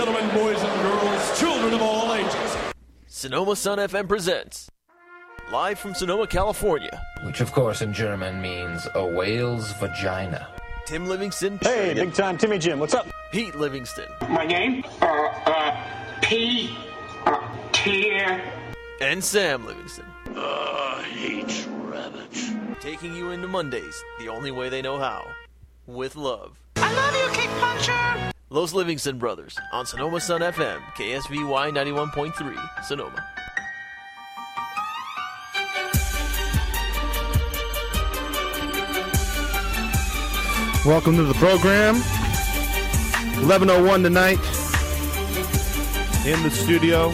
gentlemen, boys and girls, children of all ages. Sonoma Sun FM presents live from Sonoma, California. Which, of course, in German means a whale's vagina. Tim Livingston. Hey, big time Timmy Jim, what's up? Pete Livingston. My name? Uh, uh, P. Uh, T. And Sam Livingston. I hate rabbits. Taking you into Mondays the only way they know how. With love. I love you, Kick Puncher! Los Livingston Brothers on Sonoma Sun FM, KSVY 91.3, Sonoma. Welcome to the program. 11:01 tonight in the studio.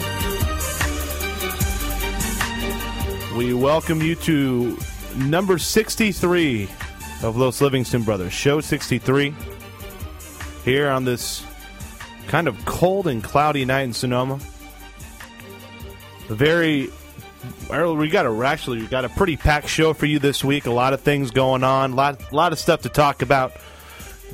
We welcome you to number 63 of Los Livingston Brothers, show 63. Here on this kind of cold and cloudy night in Sonoma. Very we got a actually we got a pretty packed show for you this week. A lot of things going on, a lot lot of stuff to talk about,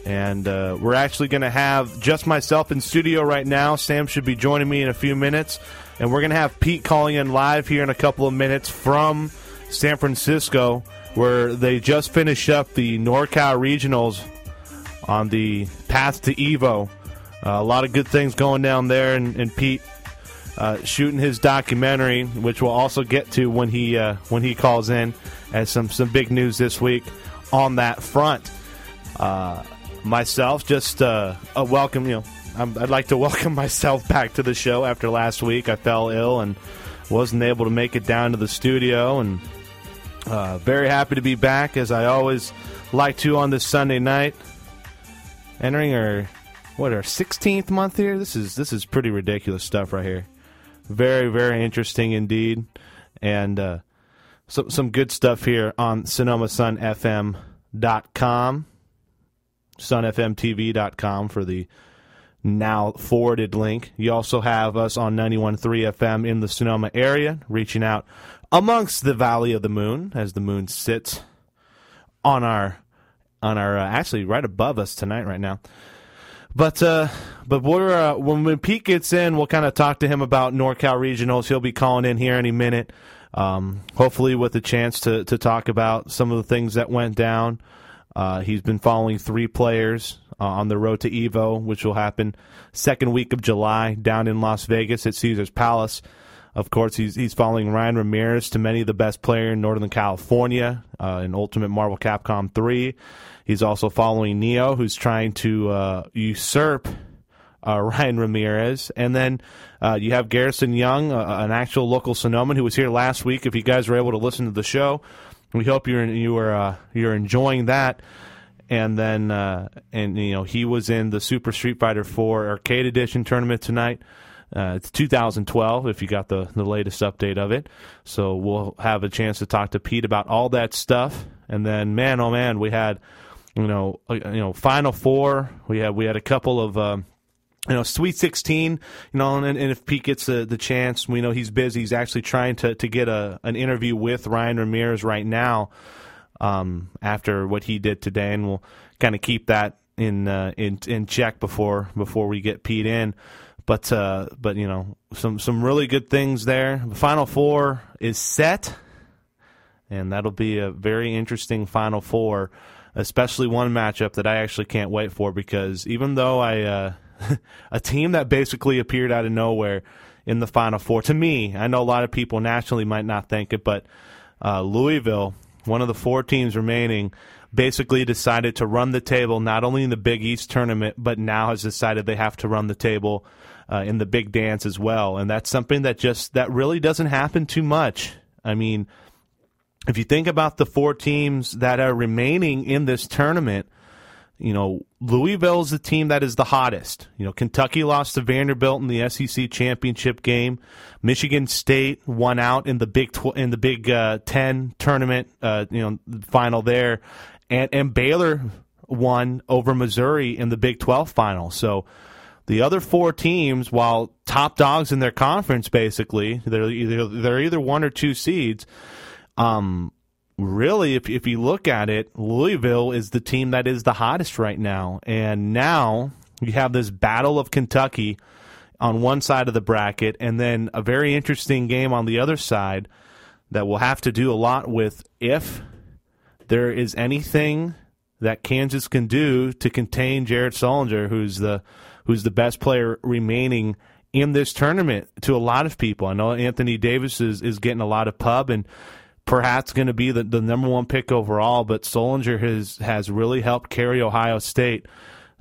and uh, we're actually going to have just myself in studio right now. Sam should be joining me in a few minutes, and we're going to have Pete calling in live here in a couple of minutes from San Francisco, where they just finished up the NorCal Regionals on the path to Evo. Uh, a lot of good things going down there, and, and Pete uh, shooting his documentary, which we'll also get to when he uh, when he calls in, as some some big news this week on that front. Uh, myself, just uh, a welcome. You know, I'm, I'd like to welcome myself back to the show after last week. I fell ill and wasn't able to make it down to the studio, and uh, very happy to be back as I always like to on this Sunday night. Entering our what our 16th month here. This is this is pretty ridiculous stuff right here. Very, very interesting indeed. And uh, some, some good stuff here on SonomaSunFM.com, SunFMTV.com for the now forwarded link. You also have us on 91.3 FM in the Sonoma area, reaching out amongst the Valley of the Moon as the moon sits on our on our uh, actually right above us tonight right now. But uh, but we're uh, when when Pete gets in, we'll kind of talk to him about NorCal Regionals. He'll be calling in here any minute. Um, hopefully, with a chance to to talk about some of the things that went down. Uh, he's been following three players uh, on the road to Evo, which will happen second week of July down in Las Vegas at Caesar's Palace. Of course, he's he's following Ryan Ramirez to many of the best player in Northern California uh, in Ultimate Marvel Capcom 3. He's also following Neo, who's trying to uh, usurp uh, Ryan Ramirez. And then uh, you have Garrison Young, uh, an actual local Sonoman who was here last week. If you guys were able to listen to the show, we hope you're you were uh, you're enjoying that. And then uh, and you know he was in the Super Street Fighter 4 Arcade Edition tournament tonight. Uh, it's 2012 if you got the, the latest update of it. So we'll have a chance to talk to Pete about all that stuff. And then, man, oh man, we had you know, uh, you know, Final Four. We had we had a couple of. Um, you know, Sweet 16, you know, and, and if Pete gets the, the chance, we know he's busy. He's actually trying to, to get a an interview with Ryan Ramirez right now um, after what he did today, and we'll kind of keep that in uh, in in check before before we get Pete in. But uh, but you know, some some really good things there. The Final Four is set, and that'll be a very interesting Final Four especially one matchup that I actually can't wait for because even though I uh, a team that basically appeared out of nowhere in the Final Four to me, I know a lot of people nationally might not think it, but uh, Louisville, one of the four teams remaining, basically decided to run the table not only in the Big East tournament, but now has decided they have to run the table uh, in the Big Dance as well, and that's something that just that really doesn't happen too much. I mean if you think about the four teams that are remaining in this tournament, you know, Louisville is the team that is the hottest. You know, Kentucky lost to Vanderbilt in the SEC championship game. Michigan State won out in the Big tw- in the Big uh, Ten tournament. Uh, you know, final there, and and Baylor won over Missouri in the Big Twelve final. So the other four teams, while top dogs in their conference, basically they're either they're either one or two seeds um, really, if if you look at it, Louisville is the team that is the hottest right now, and now you have this battle of Kentucky on one side of the bracket, and then a very interesting game on the other side that will have to do a lot with if there is anything that Kansas can do to contain Jared Sullinger, who's the who's the best player remaining in this tournament to a lot of people. I know Anthony Davis is, is getting a lot of pub and perhaps going to be the, the number one pick overall, but Sullinger has has really helped carry Ohio State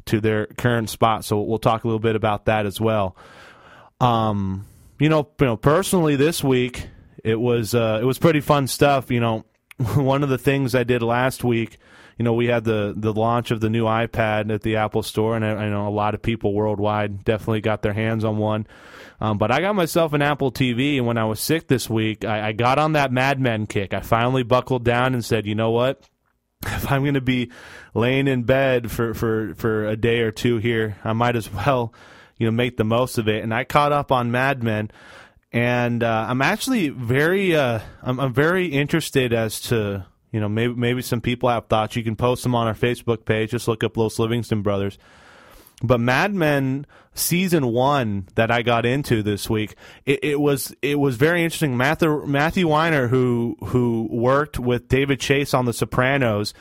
to their current spot. So we'll talk a little bit about that as well. Um, you know, you know, personally this week it was uh, it was pretty fun stuff. You know, one of the things I did last week, you know, we had the the launch of the new iPad at the Apple Store, and I, I know a lot of people worldwide definitely got their hands on one. Um, but I got myself an Apple TV, and when I was sick this week, I, I got on that Mad Men kick. I finally buckled down and said, you know what? If I'm going to be laying in bed for, for, for a day or two here, I might as well, you know, make the most of it. And I caught up on Mad Men and uh, I'm actually very uh, I'm, I'm, very interested as to you know maybe maybe some people have thoughts. You can post them on our Facebook page. Just look up Los Livingston Brothers. But Mad Men season one that I got into this week, it, it was it was very interesting. Matthew Matthew Weiner, who who worked with David Chase on The Sopranos,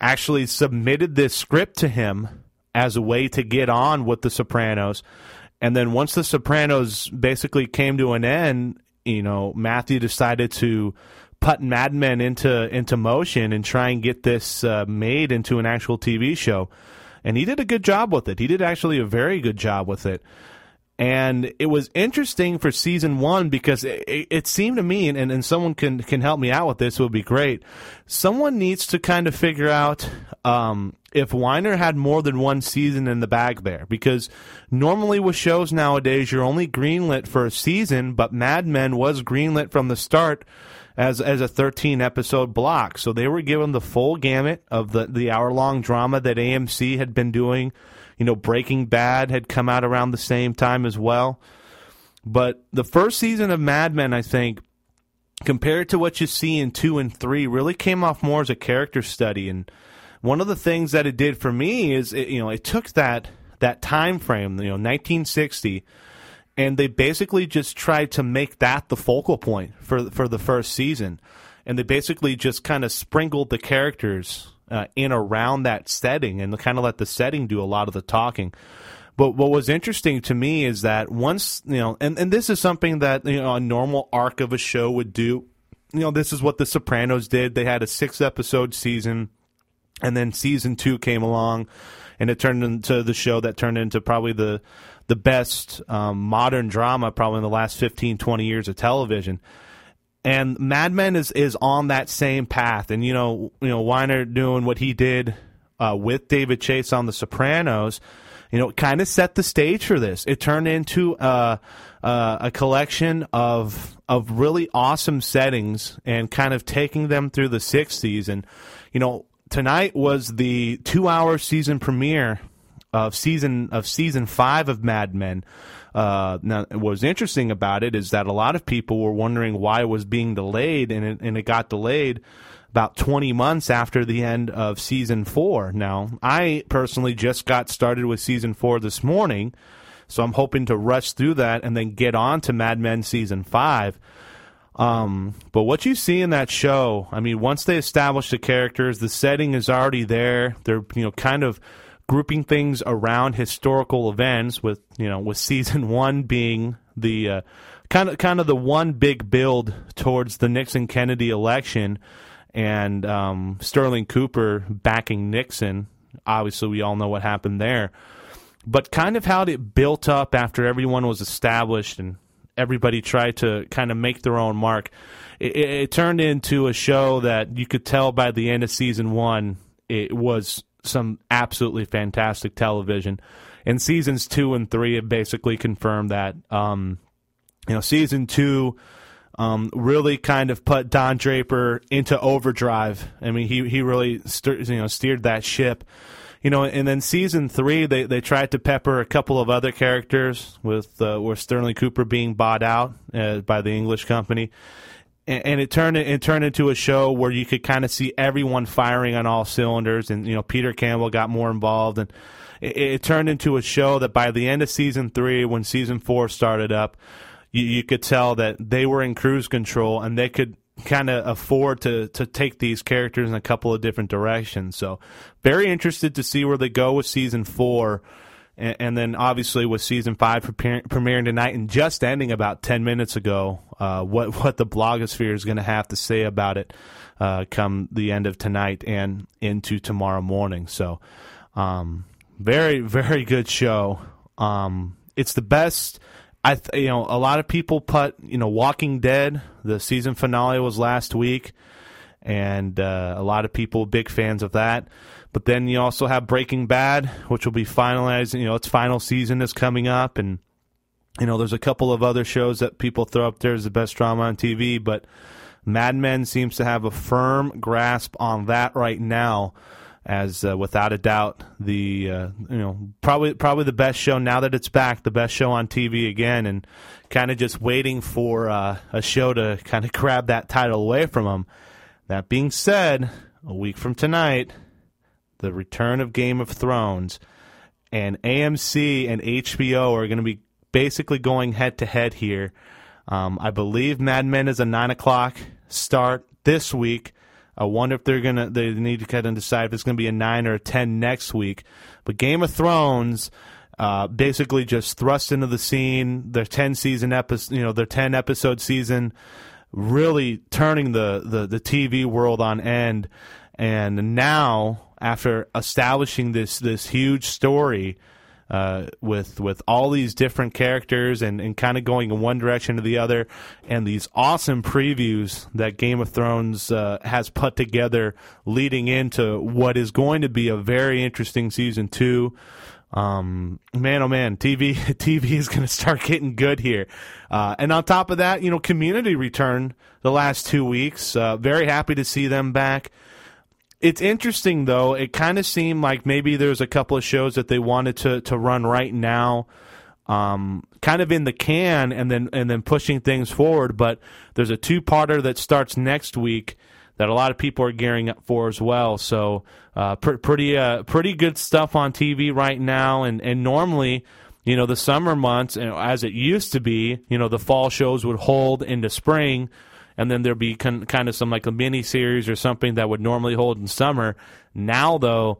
actually submitted this script to him as a way to get on with The Sopranos and then once The Sopranos basically came to an end, you know, Matthew decided to put Mad Men into into motion and try and get this uh, made into an actual TV show. And he did a good job with it. He did actually a very good job with it. And it was interesting for season one because it, it seemed to me, and, and someone can, can help me out with this, would be great. Someone needs to kind of figure out um, if Weiner had more than one season in the bag there. Because normally with shows nowadays, you're only greenlit for a season, but Mad Men was greenlit from the start as as a 13 episode block. So they were given the full gamut of the, the hour long drama that AMC had been doing. You know, Breaking Bad had come out around the same time as well. But the first season of Mad Men, I think, compared to what you see in two and three, really came off more as a character study and one of the things that it did for me is it, you know it took that that time frame you know 1960 and they basically just tried to make that the focal point for for the first season. And they basically just kind of sprinkled the characters uh, in around that setting and kind of let the setting do a lot of the talking. But what was interesting to me is that once you know and, and this is something that you know a normal arc of a show would do. You know this is what the sopranos did. They had a six episode season and then season two came along, and it turned into the show that turned into probably the the best um, modern drama probably in the last 15, 20 years of television. And Mad Men is is on that same path, and you know, you know, Weiner doing what he did uh, with David Chase on The Sopranos, you know, kind of set the stage for this. It turned into uh, uh, a collection of of really awesome settings and kind of taking them through the '60s, and you know, tonight was the two-hour season premiere of season of season five of Mad Men. Uh, now, what was interesting about it is that a lot of people were wondering why it was being delayed, and it, and it got delayed about 20 months after the end of season four. Now, I personally just got started with season four this morning, so I'm hoping to rush through that and then get on to Mad Men season five. Um, but what you see in that show, I mean, once they establish the characters, the setting is already there. They're you know kind of grouping things around historical events. With you know with season one being the uh, kind of kind of the one big build towards the Nixon Kennedy election, and um, Sterling Cooper backing Nixon. Obviously, we all know what happened there. But kind of how it built up after everyone was established and everybody tried to kind of make their own mark. It, it, it, turned into a show that you could tell by the end of season one it was some absolutely fantastic television. And seasons two and three have basically confirmed that. Um, you know, season two um, really kind of put Don Draper into overdrive. I mean, he he really you know steered that ship you know, and then season three, they, they tried to pepper a couple of other characters with uh, with Sterling Cooper being bought out uh, by the English company, and, and, it turned it turned into a show where you could kind of see everyone firing on all cylinders, and you know Peter Campbell got more involved, and it, it turned into a show that by the end of season three, when season four started up, you, you could tell that they were in cruise control and they could kind of afford to to take these characters in a couple of different directions. So, very interested to see where they go with season four. And, and then, obviously, with season five premiering tonight and just ending about ten minutes ago, uh, what what the blogosphere is going to have to say about it uh, come the end of tonight and into tomorrow morning. So, um, very very good show. Um, it's the best I th- you know a lot of people put you know Walking Dead the season finale was last week, and uh, a lot of people big fans of that. But then you also have Breaking Bad, which will be finalized. You know, its final season is coming up, and you know there's a couple of other shows that people throw up there as the best drama on TV, but Mad Men seems to have a firm grasp on that right now as uh, without a doubt the uh, you know probably probably the best show now that it's back, the best show on TV again, and kind of just waiting for uh, a show to kind of grab that title away from them. That being said, a week from tonight, the return of Game of Thrones, and AMC and HBO are going to be basically going head to head here. Um, I believe Mad Men is a nine o'clock start this week. I wonder if they're gonna they need to kind of decide if it's gonna be a nine or a ten next week. But Game of Thrones. Uh, basically, just thrust into the scene. Their ten season episode, you know, their ten episode season, really turning the, the the TV world on end. And now, after establishing this this huge story, uh, with with all these different characters and, and kind of going in one direction or the other, and these awesome previews that Game of Thrones uh, has put together, leading into what is going to be a very interesting season two. Um, man, oh man, TV TV is going to start getting good here. Uh, and on top of that, you know, Community returned the last two weeks. Uh, very happy to see them back. It's interesting though. It kind of seemed like maybe there's a couple of shows that they wanted to to run right now, um, kind of in the can, and then and then pushing things forward. But there's a two parter that starts next week that a lot of people are gearing up for as well. So uh, pr- pretty uh, pretty good stuff on TV right now, and and normally. You know the summer months, know, as it used to be. You know the fall shows would hold into spring, and then there'd be con- kind of some like a mini series or something that would normally hold in summer. Now, though,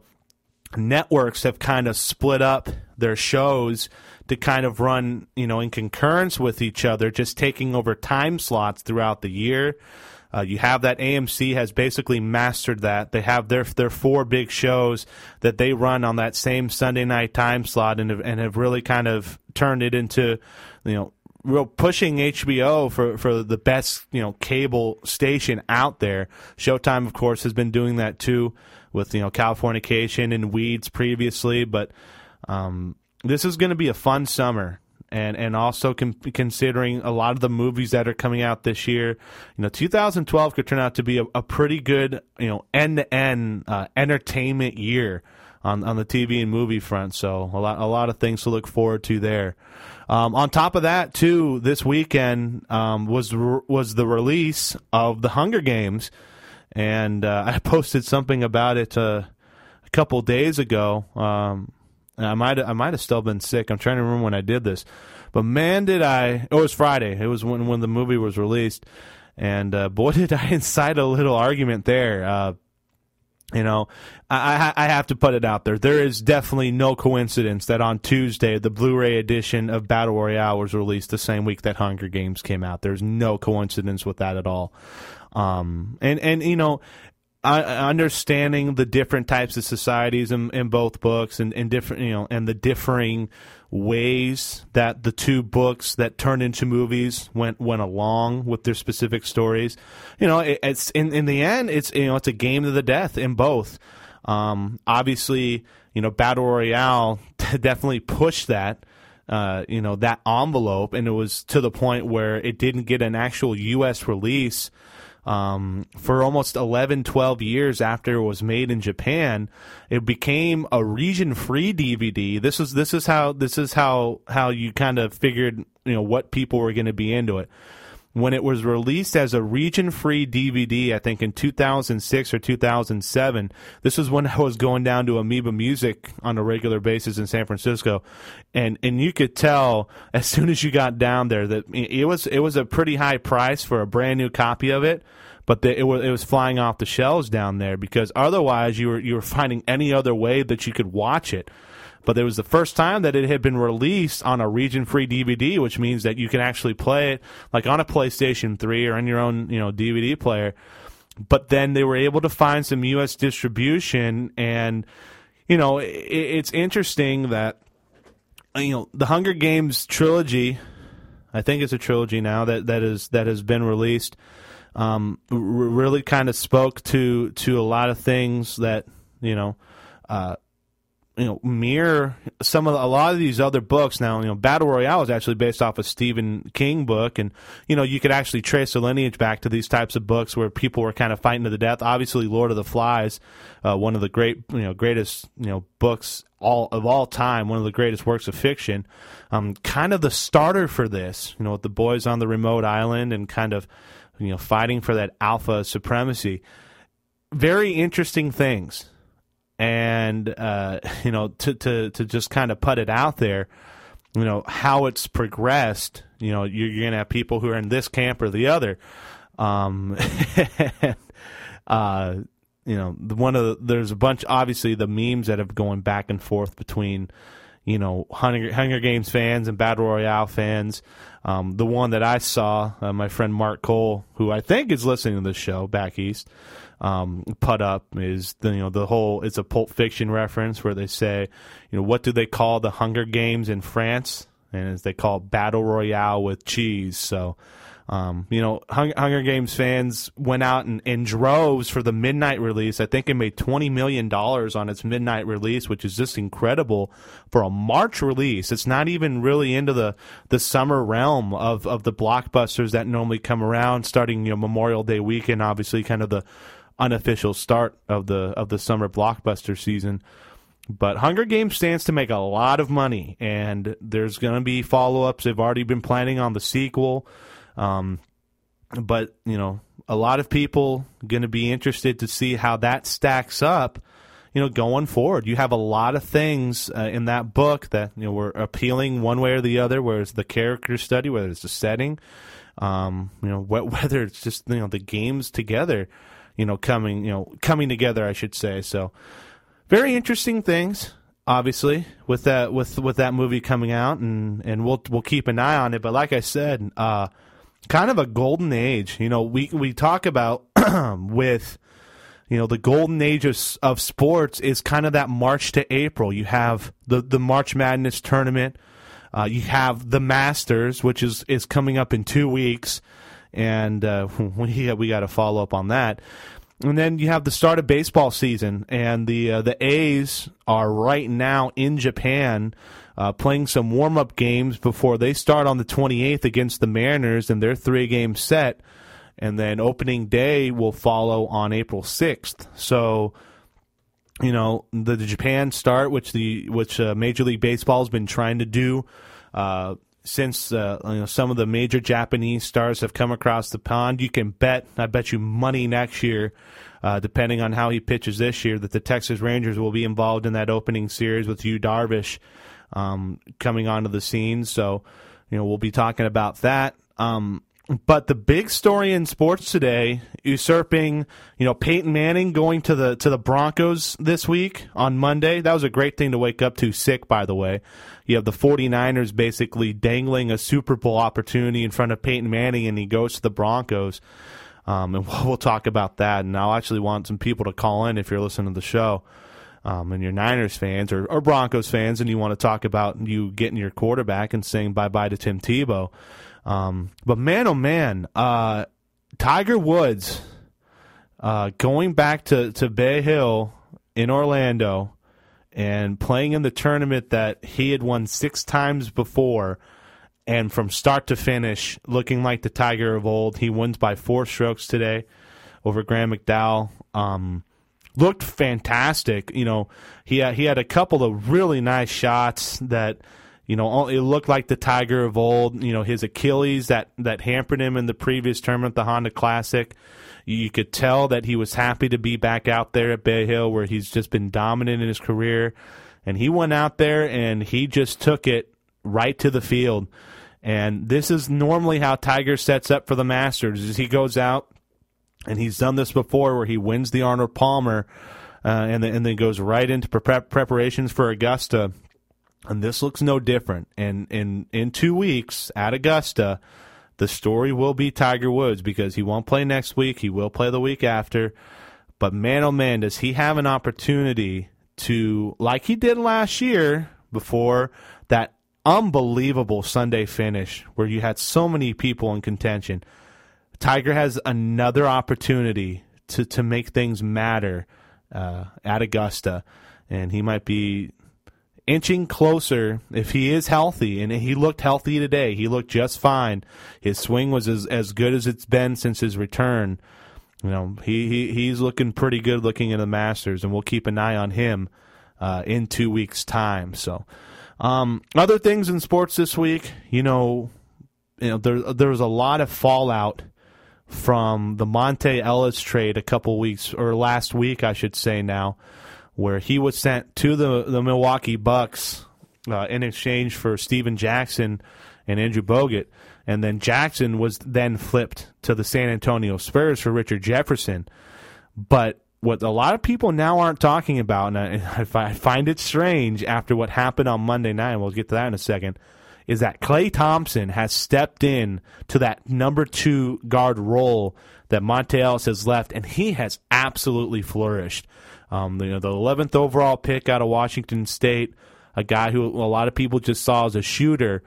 networks have kind of split up their shows to kind of run, you know, in concurrence with each other, just taking over time slots throughout the year. Uh, you have that AMC has basically mastered that. They have their their four big shows that they run on that same Sunday night time slot, and have, and have really kind of turned it into, you know, real pushing HBO for, for the best you know cable station out there. Showtime, of course, has been doing that too with you know Californication and Weeds previously, but um, this is going to be a fun summer. And and also con- considering a lot of the movies that are coming out this year, you know, 2012 could turn out to be a, a pretty good you know end to end entertainment year on on the TV and movie front. So a lot a lot of things to look forward to there. Um, on top of that, too, this weekend um, was was the release of the Hunger Games, and uh, I posted something about it uh, a couple days ago. Um, I might I might have still been sick. I'm trying to remember when I did this, but man, did I! Oh, it was Friday. It was when when the movie was released, and uh, boy, did I incite a little argument there. You know, I, I have to put it out there. There is definitely no coincidence that on Tuesday the Blu-ray edition of Battle Royale was released the same week that Hunger Games came out. There's no coincidence with that at all. Um, and and you know, understanding the different types of societies in, in both books and, and different you know and the differing ways that the two books that turned into movies went went along with their specific stories. You know, it, it's in in the end, it's you know it's a game to the death in both. Um, obviously, you know, Battle Royale definitely pushed that. Uh, you know that envelope, and it was to the point where it didn't get an actual U.S. release um, for almost 11, 12 years after it was made in Japan, it became a region-free DVD. This is this is how this is how how you kind of figured you know what people were going to be into it. When it was released as a region free DVD, I think in 2006 or 2007. This was when I was going down to Amoeba Music on a regular basis in San Francisco, and and you could tell as soon as you got down there that it was it was a pretty high price for a brand new copy of it. But the, it was it was flying off the shelves down there because otherwise you were you were finding any other way that you could watch it but it was the first time that it had been released on a region free DVD, which means that you can actually play it like on a PlayStation 3 or in your own, you know, DVD player. But then they were able to find some US distribution and you know, it, it's interesting that you know, the Hunger Games trilogy, I think it's a trilogy now that that is that has been released. Um, really kind of spoke to to a lot of things that you know uh, you know mirror some of the, a lot of these other books. Now you know battle royale is actually based off a stephen king book and you know you could actually trace the lineage back to these types of books where people were kind of fighting to the death. Obviously lord of the flies uh, one of the great you know greatest you know books all of all time one of the greatest works of fiction. Um, kind of the starter for this you know with the boys on the remote island and kind of you know fighting for that alpha supremacy. Very interesting things and uh, you know to to to just kind of put it out there you know how it's progressed you know you're, you're gonna have people who are in this camp or the other um uh you know one of the, there's a bunch obviously the memes that have going back and forth between you know Hunger, Hunger Games fans and Battle Royale fans. Um, the one that I saw, uh, my friend Mark Cole, who I think is listening to this show back east, um, put up is the you know the whole it's a Pulp Fiction reference where they say you know what do they call the Hunger Games in France and as they call it Battle Royale with cheese. So. Um, you know, Hunger Games fans went out in, in droves for the midnight release. I think it made twenty million dollars on its midnight release, which is just incredible for a March release. It's not even really into the, the summer realm of, of the blockbusters that normally come around, starting you know Memorial Day weekend, obviously, kind of the unofficial start of the of the summer blockbuster season. But Hunger Games stands to make a lot of money, and there's going to be follow ups. They've already been planning on the sequel, um, but you know, a lot of people going to be interested to see how that stacks up. You know, going forward, you have a lot of things uh, in that book that you know were appealing one way or the other. Whether it's the character study, whether it's the setting, um, you know, whether it's just you know the games together you know, coming, you know, coming together, I should say. So, very interesting things, obviously, with that with with that movie coming out, and and we'll we'll keep an eye on it. But like I said, uh, kind of a golden age. You know, we we talk about with you know the golden age of, of sports is kind of that March to April. You have the the March Madness tournament. Uh, you have the Masters, which is is coming up in two weeks and uh, we we got to follow up on that. And then you have the start of baseball season, and the uh, the A's are right now in Japan uh, playing some warm up games before they start on the 28th against the Mariners in their three game set, and then opening day will follow on April 6th. So you know the, the Japan start, which the which uh, Major League Baseball has been trying to do. Uh, since uh, you know, some of the major Japanese stars have come across the pond, you can bet, I bet you money next year, uh, depending on how he pitches this year, that the Texas Rangers will be involved in that opening series with Yu Darvish um, coming onto the scene. So, you know, we'll be talking about that. Um, but the big story in sports today, usurping, you know, Peyton Manning going to the to the Broncos this week on Monday. That was a great thing to wake up to sick, by the way. You have the 49ers basically dangling a Super Bowl opportunity in front of Peyton Manning, and he goes to the Broncos. Um, and we'll talk about that. And I'll actually want some people to call in if you're listening to the show. Um, and you're Niners fans or, or Broncos fans, and you want to talk about you getting your quarterback and saying bye bye to Tim Tebow. Um, but man, oh man, uh, Tiger Woods uh, going back to, to Bay Hill in Orlando and playing in the tournament that he had won six times before. And from start to finish, looking like the Tiger of old. He wins by four strokes today over Graeme McDowell. Um, looked fantastic. You know, he had, he had a couple of really nice shots that You know, it looked like the Tiger of old. You know, his Achilles that that hampered him in the previous tournament, the Honda Classic. You could tell that he was happy to be back out there at Bay Hill, where he's just been dominant in his career. And he went out there and he just took it right to the field. And this is normally how Tiger sets up for the Masters. Is he goes out and he's done this before, where he wins the Arnold Palmer, uh, and then and then goes right into pre- preparations for Augusta. And this looks no different. And in in two weeks at Augusta, the story will be Tiger Woods because he won't play next week. He will play the week after. But man, oh man, does he have an opportunity to, like he did last year before that unbelievable Sunday finish where you had so many people in contention. Tiger has another opportunity to, to make things matter uh, at Augusta, and he might be inching closer if he is healthy. And he looked healthy today. He looked just fine. His swing was as, as good as it's been since his return. You know, he, he he's looking pretty good looking in the Masters, and we'll keep an eye on him uh, in two weeks' time. So, um, other things in sports this week, you know, you know there there was a lot of fallout from the Monta Ellis trade a couple weeks or last week, I should say now, where he was sent to the the Milwaukee Bucks uh, in exchange for Stephen Jackson and Andrew Bogut, and then Jackson was then flipped to the San Antonio Spurs for Richard Jefferson. But what a lot of people now aren't talking about, and I, I find it strange after what happened on Monday night, and we'll get to that in a second, is that Klay Thompson has stepped in to that number two guard role that Monta Ellis has left, and he has absolutely flourished. Um, you know, the 11th overall pick out of Washington State, a guy who a lot of people just saw as a shooter.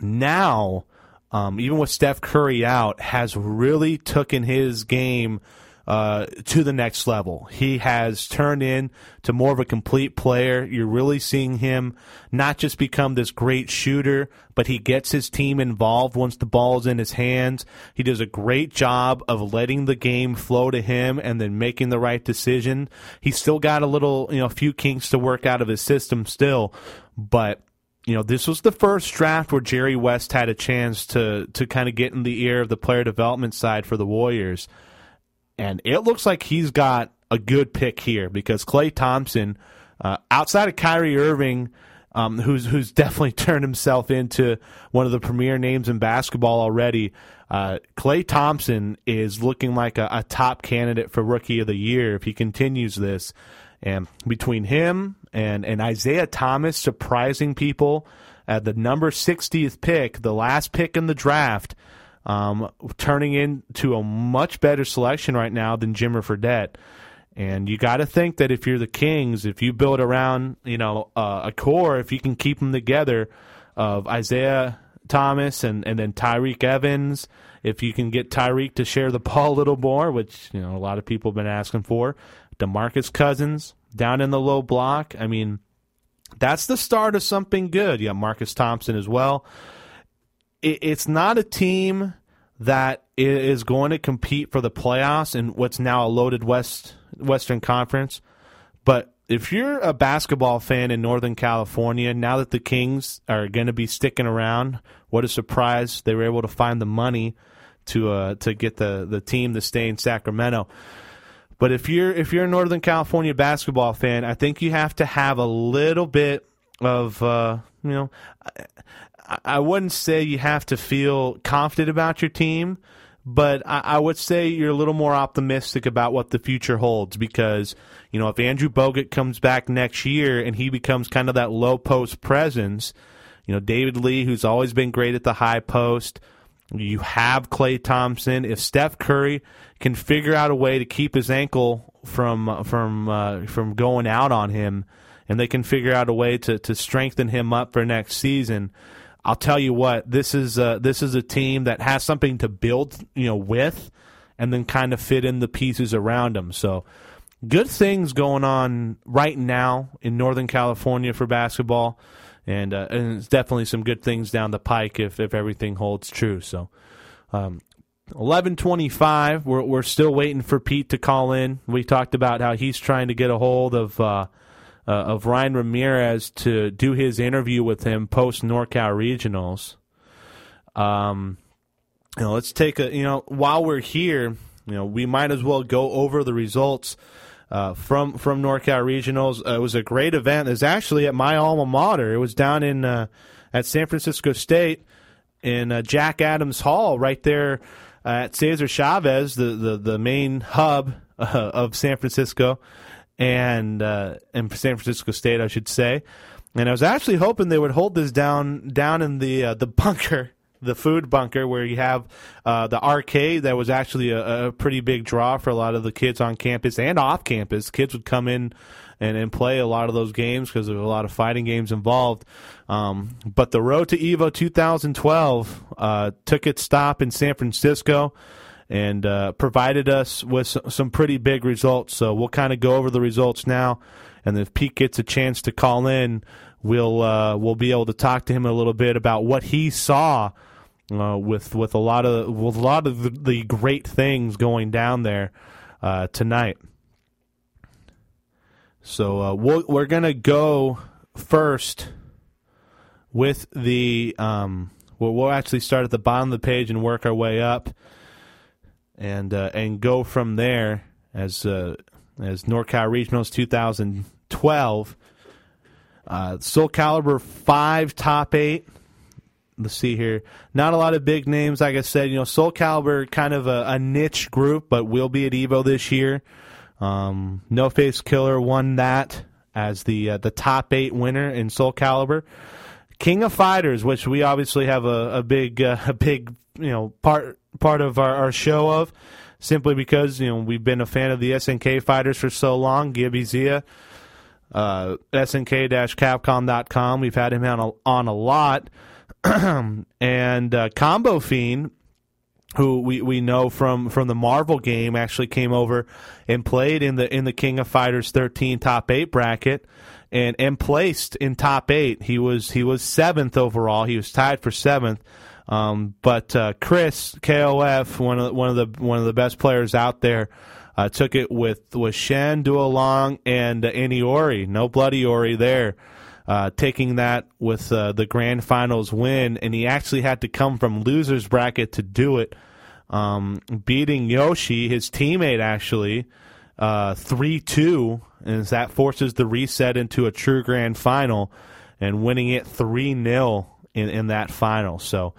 Now, um, even with Steph Curry out, has really taken his game – uh, to the next level. He has turned in to more of a complete player. You're really seeing him not just become this great shooter, but he gets his team involved once the ball's in his hands. He does a great job of letting the game flow to him and then making the right decision. He's still got a little, you know, a few kinks to work out of his system still, but you know, this was the first draft where Jerry West had a chance to to kind of get in the ear of the player development side for the Warriors and it looks like he's got a good pick here because Klay Thompson, uh, outside of Kyrie Irving, um, who's who's definitely turned himself into one of the premier names in basketball already. Uh, Klay Thompson is looking like a, a, top candidate for Rookie of the Year if he continues this. And between him and, and Isaiah Thomas surprising people at the number 60th pick, the last pick in the draft, um, turning into a much better selection right now than Jimmer Fredette. And you got to think that if you're the Kings, if you build around, you know, uh, a core, if you can keep them together of Isaiah Thomas and, and then Tyreke Evans, if you can get Tyreke to share the ball a little more, which, you know, a lot of people have been asking for, DeMarcus Cousins down in the low block. I mean, that's the start of something good. Yeah, Marcus Thompson as well it, it's not a team that is going to compete for the playoffs in what's now a loaded West Western Conference. But if you're a basketball fan in Northern California, now that the Kings are going to be sticking around, what a surprise they were able to find the money to uh, to get the, the team to stay in Sacramento. But if you're if you're a Northern California basketball fan, I think you have to have a little bit of uh, you know I wouldn't say you have to feel confident about your team, but I, I, would say you're a little more optimistic about what the future holds because, you know, if Andrew Bogut comes back next year and he becomes kind of that low post presence, you know, David Lee, who's always been great at the high post, you have Klay Thompson. If Steph Curry can figure out a way to keep his ankle from from uh, from going out on him, and they can figure out a way to to strengthen him up for next season, I'll tell you what, this is a, this is a team that has something to build, you know, with, and then kind of fit in the pieces around them. So, good things going on right now in Northern California for basketball, and uh, and it's definitely some good things down the pike if if everything holds true. So, um, eleven twenty five. We're we're still waiting for Pete to call in. We talked about how he's trying to get a hold of. Uh, uh, of Ryan Ramirez to do his interview with him post NorCal Regionals. Um, you know, let's take a you know while we're here, you know, we might as well go over the results. Uh, from from NorCal Regionals, uh, it was a great event. It was actually at my alma mater. It was down in uh, at San Francisco State in uh, Jack Adams Hall, right there at Cesar Chavez, the, the, the main hub uh, of San Francisco and uh, San Francisco State, I should say. And I was actually hoping they would hold this down down in the uh, the bunker, the food bunker, where you have uh, the arcade. That was actually a, a pretty big draw for a lot of the kids on campus and off campus. Kids would come in and, and play a lot of those games because there were a lot of fighting games involved. Um, but the road to Evo 2012 uh, took its stop in San Francisco and uh, provided us with some pretty big results. So we'll kind of go over the results now, and if Pete gets a chance to call in, we'll uh, we'll be able to talk to him a little bit about what he saw. Uh, with with a lot of with a lot of the, great things going down there uh, tonight. So uh, we we are gonna go first with the. Um, well, we'll actually start at the bottom of the page and work our way up, and uh, and go from there as uh, as NorCal Regionals 2012. Uh, Soulcalibur five top eight. Let's see here. Not a lot of big names, like I said. You know, Soulcalibur kind of a, a niche group, but will be at Evo this year. Um, no Face Killer won that as the uh, the top eight winner in Soulcalibur. King of Fighters, which we obviously have a, a big uh, a big you know part part of our, our show of, simply because you know we've been a fan of the SNK fighters for so long. Gibby Zia, uh, SNK-Capcom.com. We've had him on a, on a lot, and uh, Combo Fiend who we, we know from, from the Marvel game actually came over and played in the in the King of Fighters 13 top 8 bracket and and placed in top 8. He was he was 7th overall. He was tied for 7th. Um, but uh, Chris KOF, one of the, one of the one of the best players out there, uh, took it with with Shen Duolong and uh, Iniori. No bloody Ori there. Uh, taking that with uh, the grand finals win, and he actually had to come from losers bracket to do it, um, beating Yoshi, his teammate, actually uh, three two, and that forces the reset into a true grand final, and winning it three 0 in in that final. So.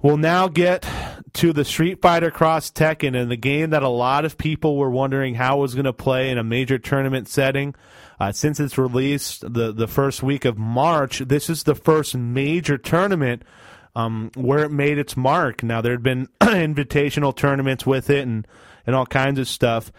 We'll now get to the Street Fighter Cross Tekken and the game that a lot of people were wondering how was going to play in a major tournament setting. Uh, since its release the the first week of March, this is the first major tournament um, where it made its mark. Now there had been invitational tournaments with it and and all kinds of stuff,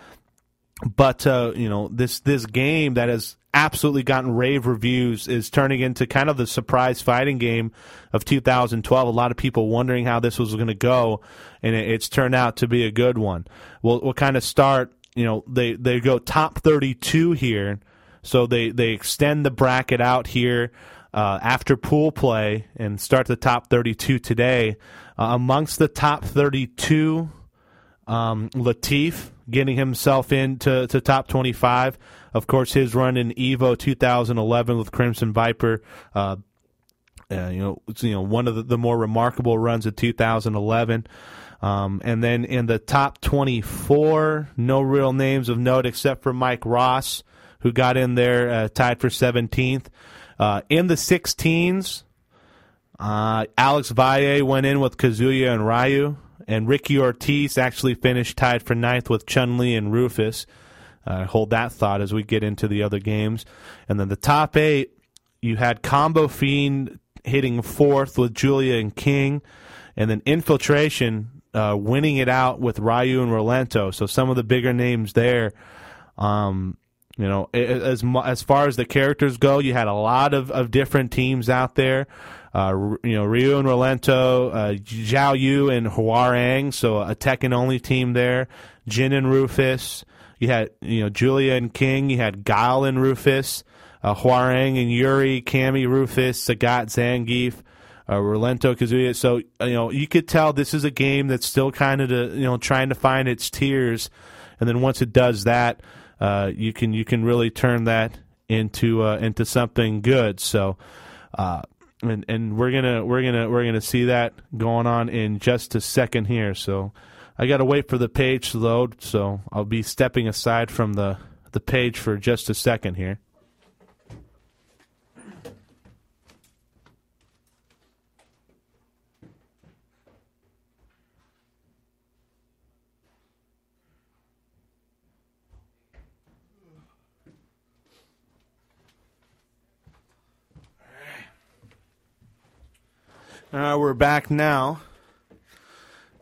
but uh, you know this this game that has absolutely gotten rave reviews is turning into kind of the surprise fighting game of 2012. A lot of people wondering how this was going to go, and it, it's turned out to be a good one. We'll we'll kind of start. You know, they they go top 32 here so they, they extend the bracket out here uh, after pool play and start the top 32 today. Uh, amongst the top 32, um, Latif getting himself into to top 25. Of course, his run in Evo 2011 with Crimson Viper. Uh, uh, you know, you know, one of the, the more remarkable runs of 2011. Um, and then in the top 24, no real names of note except for Mike Ross, who got in there uh, tied for 17th. Uh, in the 16s, uh, Alex Valle went in with Kazuya and Ryu, and Ricky Ortiz actually finished tied for ninth with Chun Li and Rufus. Uh, hold that thought as we get into the other games. And then the top eight, you had Combo Fiend hitting fourth with Julia and King, and then Infiltration uh, winning it out with Ryu and Rolento. So some of the bigger names there. Um, you know, as as far as the characters go, you had a lot of, of different teams out there. Uh, you know, Ryu and Rolento, uh, Xiaoyu and Hwoarang, so a Tekken only team there. Jin and Rufus. You had you know Julia and King. You had Guile and Rufus, uh, Hwoarang and Yuri, Cammy Rufus, Sagat Zangief, uh, Rolento Kazuya. So you know you could tell this is a game that's still kind of you know trying to find its tiers, and then once it does that uh, you can you can really turn that into uh, into something good. So, uh, and and we're gonna we're gonna we're gonna see that going on in just a second here. So, I got to wait for the page to load. So I'll be stepping aside from the the page for just a second here. Uh, we're back now.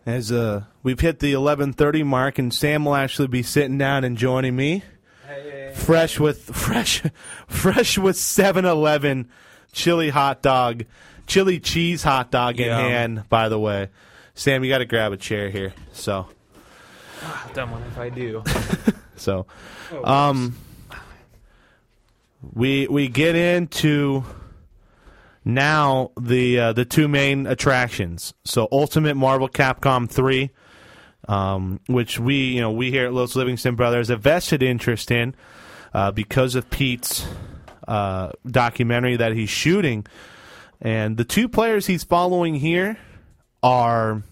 As uh, we've hit the 11:30 mark, and Sam will actually be sitting down and joining me, hey. fresh with fresh, fresh with 7-Eleven chili hot dog, chili cheese hot dog in Yeah. hand. By the way, Sam, you got to grab a chair here. So, Dumb one if I do. so, um, we we get into now the uh, the two main attractions. So Ultimate Marvel Capcom three, um, which we you know we here at Los Livingston Brothers have vested interest in uh, because of Pete's uh, documentary that he's shooting, and the two players he's following here are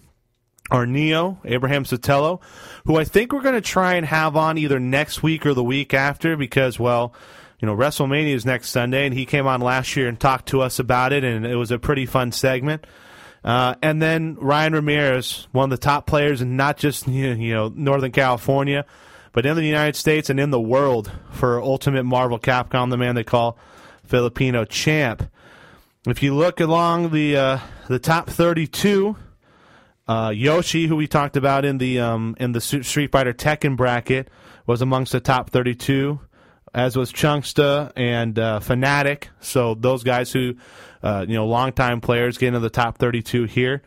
are Neo, Abraham Sotelo, who I think we're going to try and have on either next week or the week after because, well, you know, WrestleMania is next Sunday, and he came on last year and talked to us about it, and it was a pretty fun segment. Uh, and then Ryan Ramirez, one of the top players in not just you know Northern California, but in the United States and in the world for Ultimate Marvel Capcom, the man they call Filipino champ. If you look along the uh, the top 32, uh, Yoshi, who we talked about in the um, in the Street Fighter Tekken bracket, was amongst the top 32, as was Chunksta and uh, Fnatic. So those guys who, uh, you know, longtime players get into the top 32 here,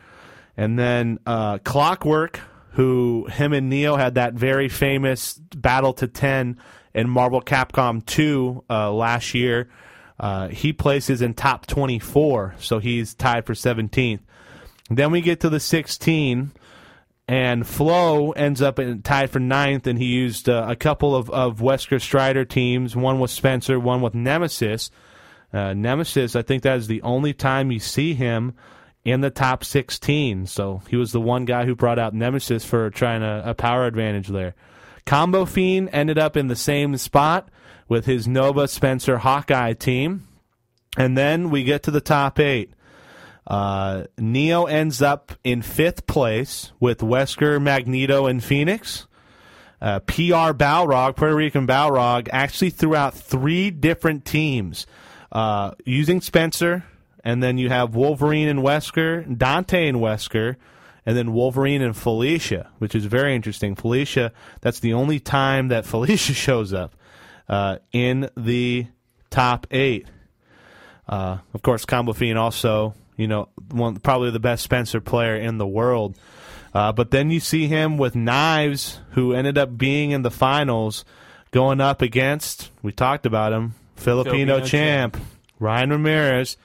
and then uh, Clockwork, who him and Neo had that very famous battle to 10 in Marvel Capcom 2 uh, last year. Uh, he places in top 24, so he's tied for 17th. Then we get to the 16, and Flo ends up in, tied for ninth, and he used uh, a couple of, of Wesker Strider teams, one with Spencer, one with Nemesis. Uh, Nemesis, I think that is the only time you see him in the top 16. So he was the one guy who brought out Nemesis for trying a, a power advantage there. Combo Fiend ended up in the same spot with his Nova Spencer Hawkeye team. And then we get to the top eight. Uh, Neo ends up in fifth place with Wesker, Magneto, and Phoenix. Uh, PR Balrog, Puerto Rican Balrog, actually threw out three different teams uh, using Spencer, and then you have Wolverine and Wesker, Dante and Wesker, and then Wolverine and Felicia, which is very interesting. Felicia, that's the only time that Felicia shows up uh, in the top eight. Uh, of course, Combo Fiend also, you know, one probably the best Spencer player in the world. Uh, but then you see him with Knives, who ended up being in the finals, going up against we talked about him, Filipino, Filipino champ, Ryan Ramirez,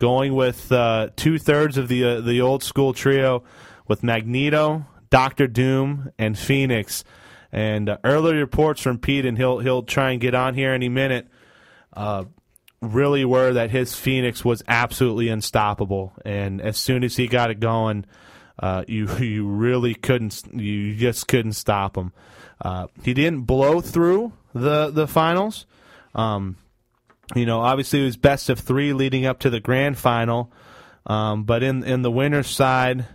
going with uh, two thirds of the uh, the old school trio with Magneto, Doctor Doom, and Phoenix. And uh, early reports from Pete, and he'll he'll try and get on here any minute. Uh, really were that his Phoenix was absolutely unstoppable, and as soon as he got it going, uh, you you really couldn't you just couldn't stop him. Uh, he didn't blow through the the finals. Um, you know, obviously it was best of three leading up to the grand final, um, but in in the winner's side,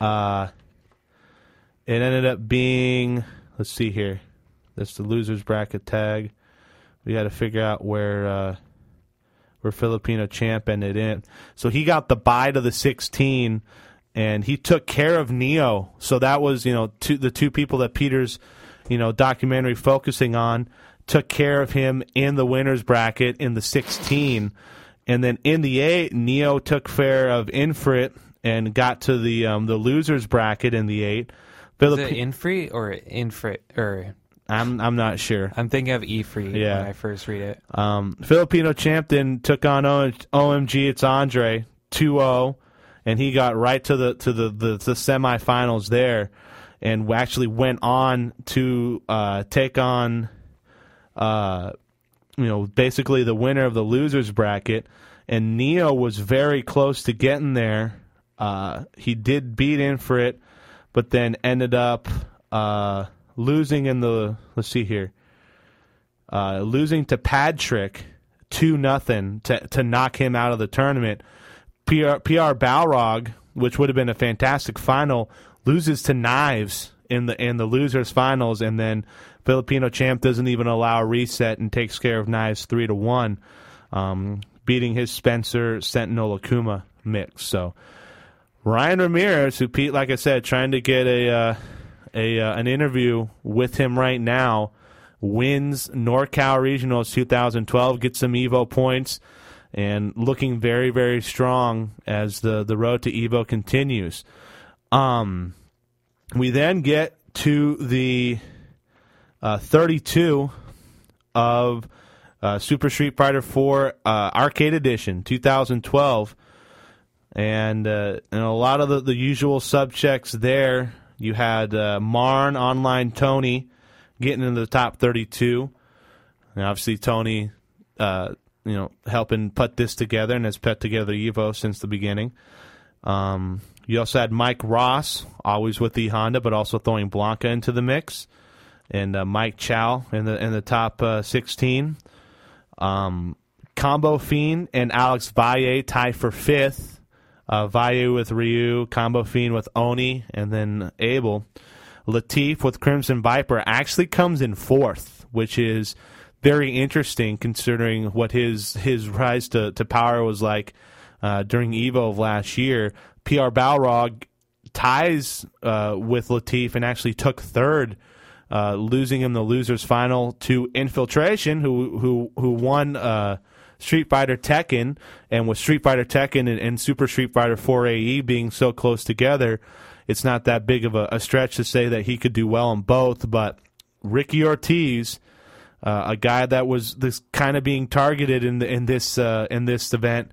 uh, it ended up being let's see here, that's the losers bracket tag. We got to figure out where. Where Filipino champ ended in. So he got the bye to the 16, and he took care of Neo. So that was, you know, two, the two people that Peter's, you know, documentary focusing on took care of him in the winners bracket in the 16. And then in the eight, Neo took care of Infrit and got to the um, the losers bracket in the eight. Is Philippi- it Infree or Infrit or I'm I'm not sure. I'm thinking of Efree Yeah. when I first read it. Um, Filipino champ then took on o- OMG. It's Andre 2-0, and he got right to the to the the, the semifinals there, and actually went on to uh, take on uh, you know, basically the winner of the losers bracket, and Neo was very close to getting there. Uh, he did beat in for it, but then ended up uh, losing in the. Let's see here, uh, losing to Patrick two nothing to to knock him out of the tournament. PR, PR Balrog, which would have been a fantastic final, loses to Knives in the in the losers finals, and then Filipino champ doesn't even allow a reset and takes care of Knives three to one, um, beating his Spencer Sentinel Akuma mix. So Ryan Ramirez, who Pete, like I said, trying to get a uh, a uh, an interview with him right now, wins NorCal Regionals 2012, gets some Evo points, and looking very very strong as the the road to Evo continues. Um, we then get to the uh, 32 of uh, Super Street Fighter 4 uh, Arcade Edition 2012. And, uh, and a lot of the, the usual subjects there. You had uh, Marn Online Tony getting into the top 32. And obviously, Tony, uh, you know, helping put this together and has put together Evo since the beginning. Um, you also had Mike Ross, always with the Honda, but also throwing Blanka into the mix, and uh, Mike Chow in the in the top uh, 16. Um, Combo Fiend and Alex Valle tie for fifth. Uh, Valle with Ryu, Combo Fiend with Oni, and then Abel. Latif with Crimson Viper actually comes in fourth, which is very interesting considering what his his rise to, to power was like uh, during Evo of last year. PR Balrog ties uh, with Latif and actually took third, uh, losing him the losers final to Infiltration, who who who won uh, Street Fighter Tekken, and with Street Fighter Tekken and, and Super Street Fighter 4 AE being so close together, it's not that big of a, a stretch to say that he could do well in both. But Ricky Ortiz. Uh, a guy that was this kind of being targeted in the, in this uh, in this event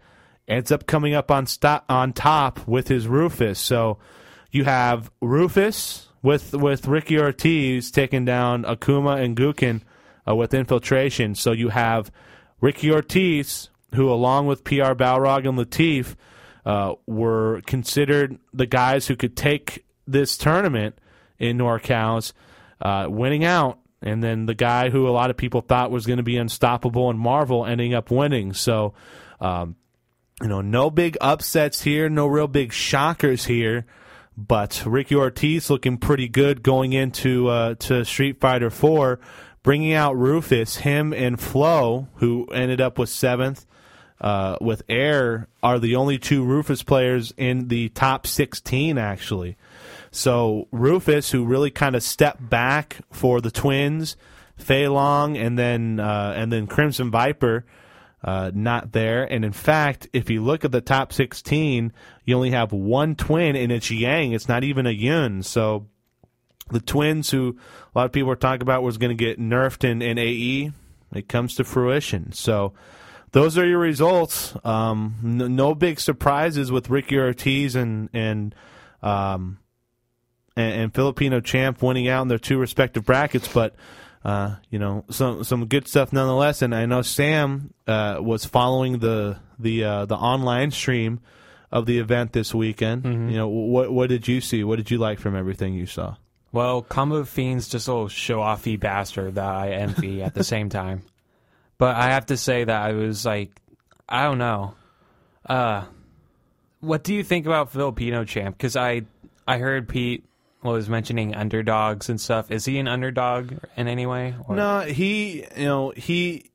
ends up coming up on stop, on top with his Rufus. So you have Rufus with with Ricky Ortiz taking down Akuma and Gouken uh, with infiltration. So you have Ricky Ortiz, who along with PR Balrog and Latif uh, were considered the guys who could take this tournament in NorCal's, uh, winning out and then the guy who a lot of people thought was going to be unstoppable in Marvel ending up winning. So, um, you know, no big upsets here, no real big shockers here. But Ricky Ortiz looking pretty good going into uh, to Street Fighter Four, bringing out Rufus. Him and Flo, who ended up with seventh, uh, with Air, are the only two Rufus players in the top sixteen actually. So Rufus, who really kind of stepped back for the Twins, Fei Long, and then uh, and then Crimson Viper, uh, not there. And in fact, if you look at the top sixteen, you only have one twin, and it's Yang. It's not even a Yun. So the Twins, who a lot of people are talking about, was going to get nerfed in, in AE, it comes to fruition. So. Those are your results. Um, no, no big surprises with Ricky Ortiz and and um, and, and Filipino champ winning out in their two respective brackets, but uh, you know some some good stuff nonetheless. And I know Sam uh, was following the the uh, the online stream of the event this weekend. Mhm. You know what what did you see? What did you like from everything you saw? Well, Combo Fiend's just a little show offy bastard that I envy at the same time. But I have to say that I was like, I don't know. Uh, what do you think about Filipino champ? Because I, I heard Pete was mentioning underdogs and stuff. Is he an underdog in any way? Or- No, he you know he.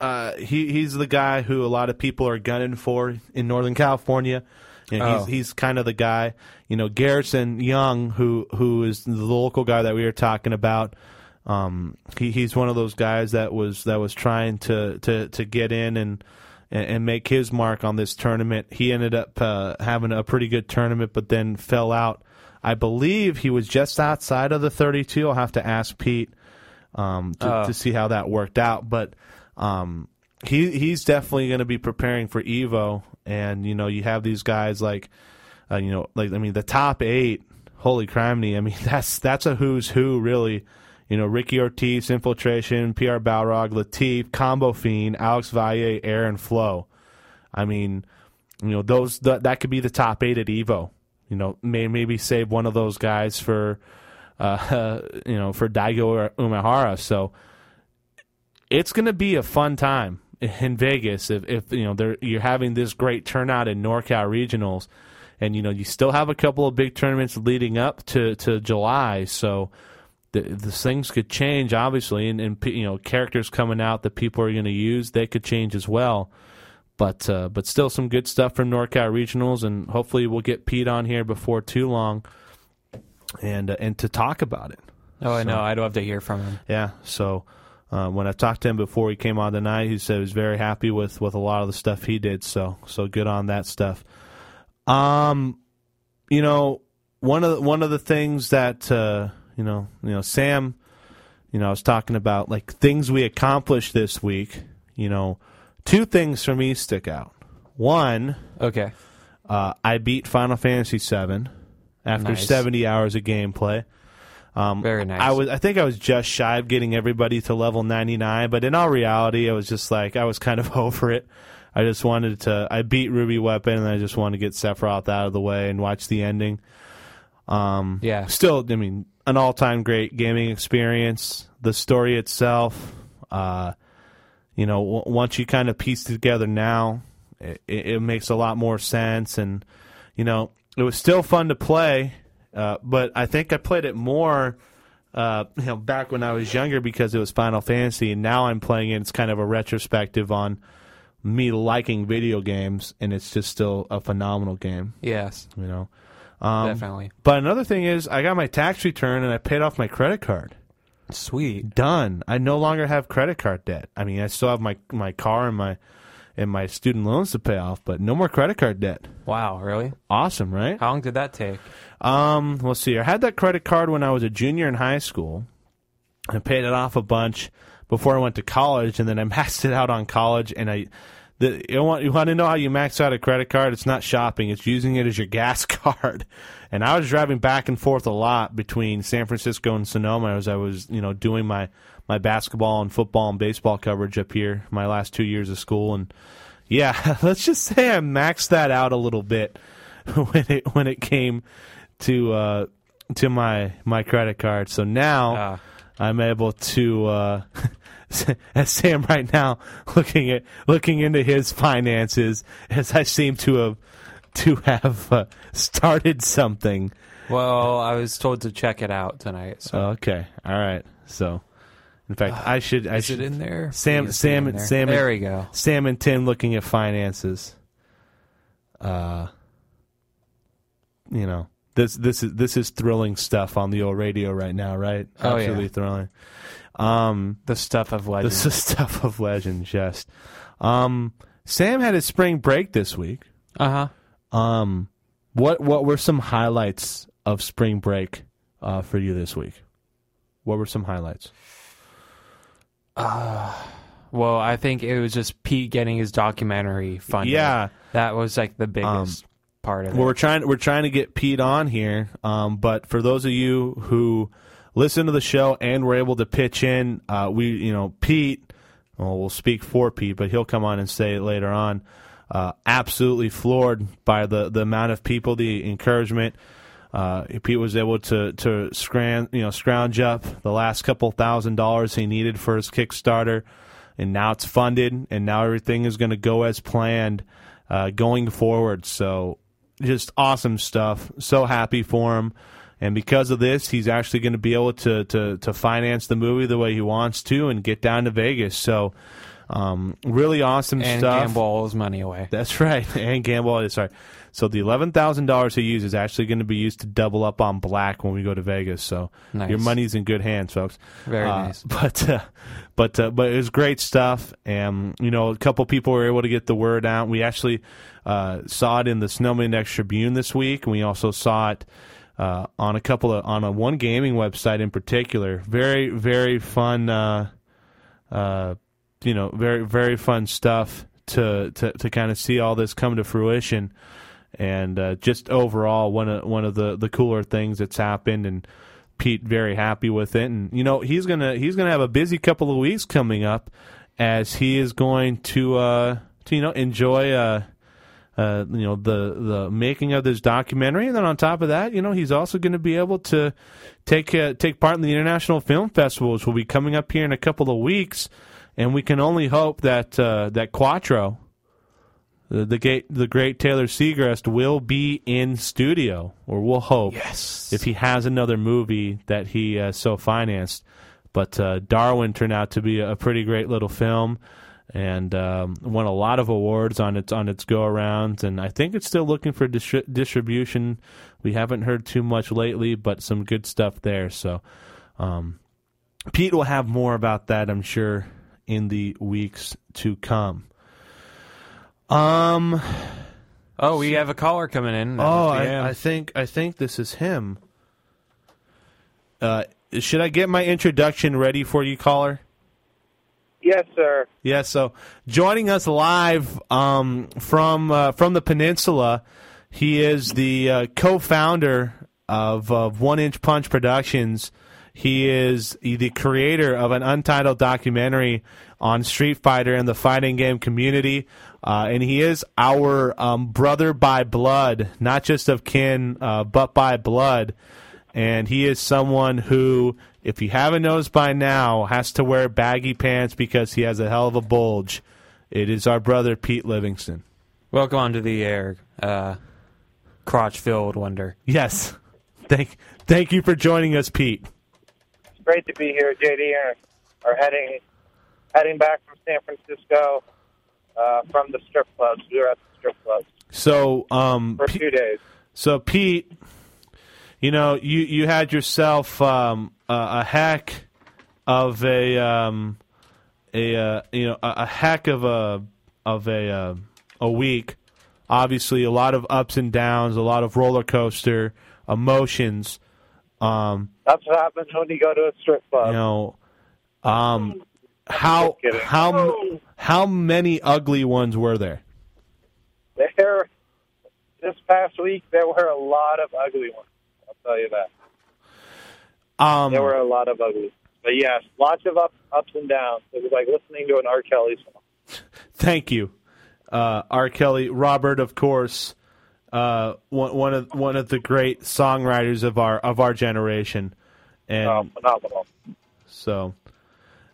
Uh, he he's the guy who a lot of people are gunning for in Northern California. You know, Oh. he's he's kind of the guy. You know, Garrison Young, who who is the local guy that we were talking about. Um, he he's one of those guys that was that was trying to to to get in and and, make his mark on this tournament. He ended up uh, having a pretty good tournament, but then fell out. I believe he was just outside of the 32. I'll have to ask Pete um, to, Oh. to see how that worked out. But um, he he's definitely going to be preparing for Evo, and you know you have these guys like uh, you know like I mean the top eight. Holy criminy! I mean that's that's a who's who really. you know, Ricky Ortiz, Infiltration, PR Balrog, Latif, Combo Fiend, Alex Valle, Aaron Flo. I mean, you know, those th- that could be the top eight at Evo. You know, may maybe save one of those guys for, uh, you know, for Daigo or Umehara. So it's going to be a fun time in Vegas if, if you know they're, you're having this great turnout in NorCal regionals, and you know you still have a couple of big tournaments leading up to to July. So the, the things could change obviously, and, and you know characters coming out that people are going to use they could change as well. But uh, but still some good stuff from NorCal regionals, and hopefully we'll get Pete on here before too long, and uh, and to talk about it. Oh, I So- know. I'd love to hear from him. Yeah. So uh, when I talked to him before he came on tonight, he said he was very happy with, with a lot of the stuff he did. So so good on that stuff. Um, you know, one of the, one of the things that uh, you know, you know, Sam, you know, I was talking about like things we accomplished this week. You know, two things for me stick out. One, Okay. uh, I beat Final Fantasy VII after Nice. 70 hours of gameplay. Um, Very nice. I was, I think I was just shy of getting everybody to level 99, but in all reality, I was just like, I was kind of over it. I just wanted to, I beat Ruby Weapon and I just wanted to get Sephiroth out of the way and watch the ending. Um, Yeah. Still, I mean, an all time great gaming experience. The story itself, uh, you know, w- once you kind of piece together now, it, it makes a lot more sense. And, you know, it was still fun to play, uh, but I think I played it more, uh, you know, back when I was younger because it was Final Fantasy. And now I'm playing it. It's kind of a retrospective on me liking video games, and it's just still a phenomenal game, Yes, you know. Um, definitely. But another thing is, I got my tax return and I paid off my credit card Sweet. done. I no longer have credit card debt. I mean, I still have my my car and my and my student loans to pay off, but no more credit card debt. Wow, really? Awesome, right? How long did that take? Um, let's see. I had that credit card when I was a junior in high school. I paid it off a bunch before I went to college, and then I maxed it out on college. And I, the you want you want to know how you max out a credit card? It's not shopping; it's using it as your gas card. And I was driving back and forth a lot between San Francisco and Sonoma as I was, you know, doing my my basketball and football and baseball coverage up here my last two years of school. And yeah, let's just say I maxed that out a little bit when it when it came to uh, to my my credit card. So now Ah. I'm able to uh, as Sam right now looking at looking into his finances as I seem to have to have uh, started something. Well, I was told to check it out tonight. So Okay, all right. So, in fact, I should I is should it in there? Sam Please Sam there. Sam There we go. Sam and Tim looking at finances. Uh, you know this this is this is thrilling stuff on the old radio right now, right? Oh, yeah. Absolutely thrilling. Um, The stuff of legend. this is stuff of legend, just. Um, Sam had his spring break this week. Uh huh. Um, what what were some highlights of spring break uh, for you this week? What were some highlights? Well, I think it was just Pete getting his documentary funded. Yeah. that was like the biggest part of Well, it. we're trying we're trying to get Pete on here, um, but for those of you who listen to the show and were able to pitch in, uh, we you know Pete, well, we'll speak for Pete, but he'll come on and say it later on. Uh, absolutely floored by the the amount of people, the encouragement. Uh, Pete was able to to scrounge you know scrounge up the last couple thousand dollars he needed for his Kickstarter, and now it's funded, and now everything is going to go as planned uh, going forward. So just awesome stuff. So happy for him. And because of this, he's actually going to be able to, to, to finance the movie the way he wants to and get down to Vegas. So, um, really awesome and stuff. gamble all his money away. That's right. And gamble. Sorry. So the eleven thousand dollars he used is actually going to be used to double up on black when we go to Vegas. So Nice. your money's in good hands, folks. Very Uh, nice. But uh, but uh, but it was great stuff, and you know a couple people were able to get the word out. We actually uh, saw it in the Sonoma Index-Tribune this week, and we also saw it uh, on a couple of on a one gaming website in particular. Very very fun. Uh, uh, you know, very very fun stuff to to to kind of see all this come to fruition, and uh, just overall one of one of the the cooler things that's happened, and Pete very happy with it, and you know he's gonna he's gonna have a busy couple of weeks coming up as he is going to uh, to you know enjoy uh, uh, you know the the making of this documentary, and then on top of that, you know he's also going to be able to take uh, take part in the international film festival, which will be coming up here in a couple of weeks, and we can only hope that uh, that Quattro, the the great the great Taylor Seagrist, will be in studio, or we'll hope, Yes. if he has another movie that he uh, so financed. But uh, Darwin turned out to be a pretty great little film, and um, won a lot of awards on its on its go arounds. And I think it's still looking for distri- distribution. We haven't heard too much lately, but some good stuff there. So um, Pete will have more about that, I'm sure, in the weeks to come. Um. Oh, we have a caller coming in. Oh, Yeah. I, I think I think this is him. Uh, should I get my introduction ready for you, caller? Yes, sir. Yeah. So joining us live um, from uh, from the peninsula, he is the uh, co-founder of, of One Inch Punch Productions. He is the creator of an untitled documentary on Street Fighter and the fighting game community. Uh, and he is our um, brother by blood, not just of kin, uh, but by blood. And he is someone who, if you haven't noticed by now, has to wear baggy pants because he has a hell of a bulge. It is our brother Pete Livingston. Welcome onto the air, uh, crotch filled wonder. Yes. Thank thank you for joining us, Pete. Great to be here, JD. And are heading heading back from San Francisco uh, from the strip clubs. We were at the strip clubs So, um, for Pe- two days. so Pete, you know, you you had yourself um, a, a heck of a um, a uh, you know a, a heck of a of a uh, a week. Obviously, a lot of ups and downs, a lot of roller coaster emotions. Um, That's what happens when you go to a strip club. you know, um, how how how many ugly ones were there? There, this past week, there were a lot of ugly ones. I'll tell you that. Um, There were a lot of ugly. But yes, lots of ups, ups and downs. It was like listening to an R. Kelly song. Thank you, uh, R. Kelly, Robert, of course, uh, one, one of one of the great songwriters of our of our generation, and Oh, phenomenal. so,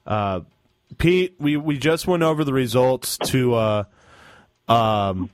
uh, Pete, we, we just went over the results to uh, um,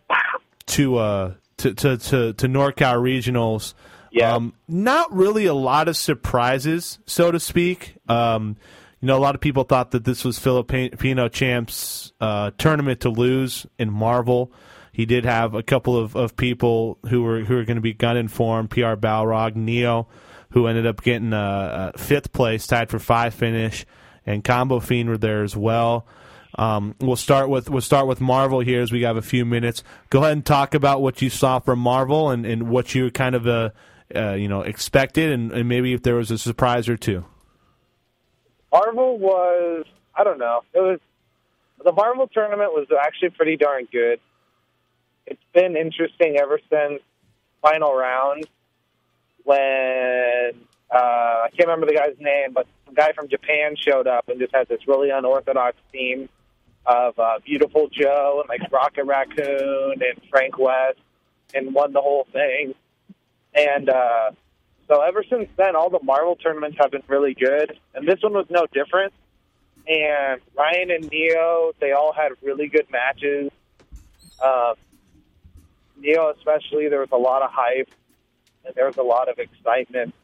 to, uh, to to to to NorCal regionals. Yeah. Um, not really a lot of surprises, so to speak. Um, you know, a lot of people thought that this was Filipino champs' uh, tournament to lose in Marvel. He did have a couple of, of people who were who were going to be gun informed. PR Balrog, Neo, who ended up getting a, a fifth place, tied for five finish, and Combo Fiend were there as well. Um, we'll start with we'll start with Marvel here as we have a few minutes. Go ahead and talk about what you saw from Marvel and, and what you kind of uh, uh, you know expected, and, and maybe if there was a surprise or two. Marvel was I don't know. It was the Marvel tournament was actually pretty darn good. It's been interesting ever since final round when uh, I can't remember the guy's name, but some guy from Japan showed up and just had this really unorthodox team of uh, Viewtiful Joe and like Rocket Raccoon and Frank West and won the whole thing. And uh, so ever since then, all the Marvel tournaments have been really good, and this one was no different. And Ryan and Neo, they all had really good matches. Uh, Neo, especially, there was a lot of hype, and there was a lot of excitement,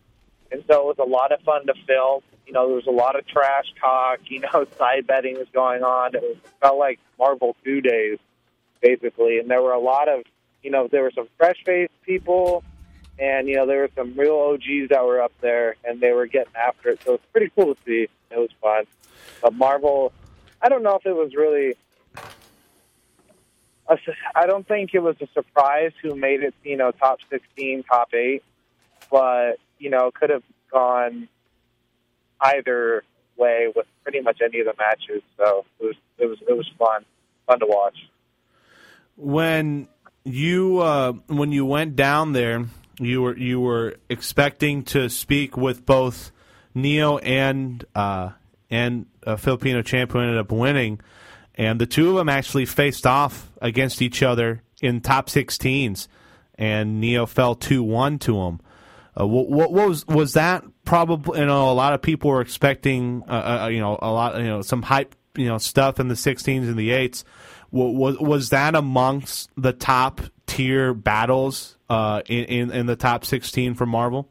and so it was a lot of fun to film. You know, there was a lot of trash talk. You know, side betting was going on. It was, felt like Marvel two days, basically, and there were a lot of, you know, there were some fresh-faced people and you know there were some real OGs that were up there, and they were getting after it. So it's pretty cool to see. It was fun. But Marvel, I don't know if it was really. I don't think it was a surprise who made it. You know, top sixteen, top eight, but you know, could have gone either way with pretty much any of the matches. So it was it was it was fun, fun to watch. when you uh, when you went down there, you were you were expecting to speak with both Neo and uh, and a Filipino champ who ended up winning, and the two of them actually faced off against each other in top 16s, and Neo fell two one to him. Uh, what, what was was that? Probably, you know, a lot of people were expecting, uh, uh, you know, a lot, you know, some hype, you know, stuff in the 16s and the 8s. Was was that amongst the top tier battles uh, in, in in the top 16 for Marvel?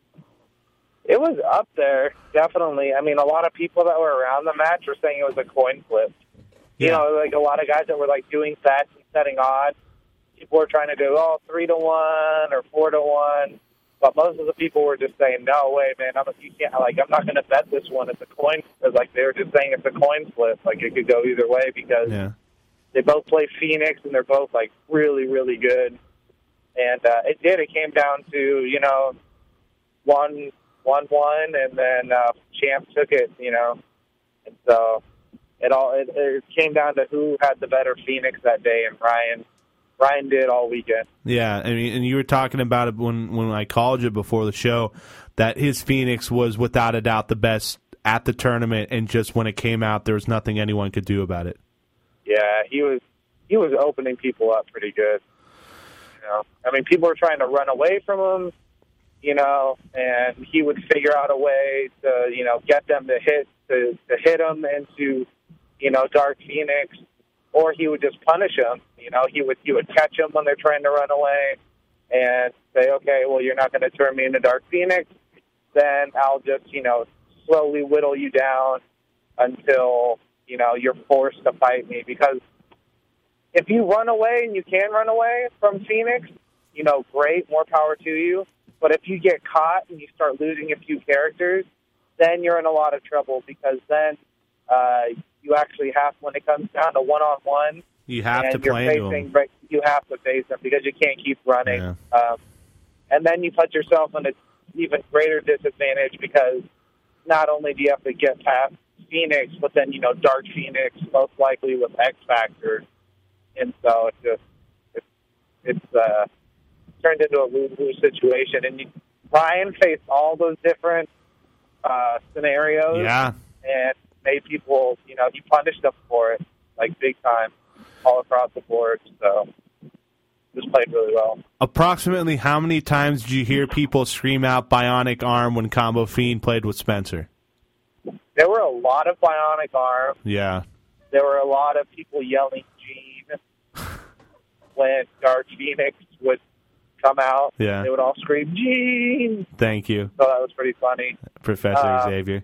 It was up there, definitely. I mean, a lot of people that were around the match were saying it was a coin flip. You Yeah. know, like a lot of guys that were like doing bets and setting odds. People were trying to do oh three to one or four to one, but most of the people were just saying no way, man. I'm you can't like I'm not going to bet this one. It's a coin. It's like they were just saying it's a coin flip. Like it could go either way because Yeah. they both play Phoenix and they're both like really really good. And uh, it did. It came down to you know one one one, and then uh, Champ took it. You know, and so it all it, it came down to who had the better Phoenix that day, and Ryan Ryan did all weekend. Yeah, I mean, and you were talking about it when when I called you before the show that his Phoenix was without a doubt the best at the tournament, and just when it came out, there was nothing anyone could do about it. Yeah, he was he was opening people up pretty good. You know, I mean, people were trying to run away from him. You know, and he would figure out a way to you know get them to hit to, to hit him into you know Dark Phoenix, or he would just punish them. You know, he would he would catch them when they're trying to run away, and say, okay, well, you're not going to turn me into Dark Phoenix. Then I'll just you know slowly whittle you down until you know you're forced to fight me because if you run away and you can run away from Phoenix, you know, great, more power to you. But if you get caught and you start losing a few characters, then you're in a lot of trouble because then uh, you actually have, when it comes down to one on one, You have to play facing, right, you have to face them because you can't keep running. Um, and then you put yourself in an even greater disadvantage because not only do you have to get past Phoenix, but then you know Dark Phoenix most likely with X Factor, and so it's just it's it's uh, turned into a lose lose situation. And you, Ryan faced all those different uh, scenarios, Yeah. and made people you know he punished them for it like big time all across the board. So just played really well. Approximately how many times did you hear people scream out "Bionic Arm" when Combo Fiend played with Spencer? There were a lot of bionic arms. Yeah, There were a lot of people yelling "Jean" when Dark Phoenix would come out. Yeah. they would all scream "Jean." thank you, So that was pretty funny. Professor Uh, Xavier.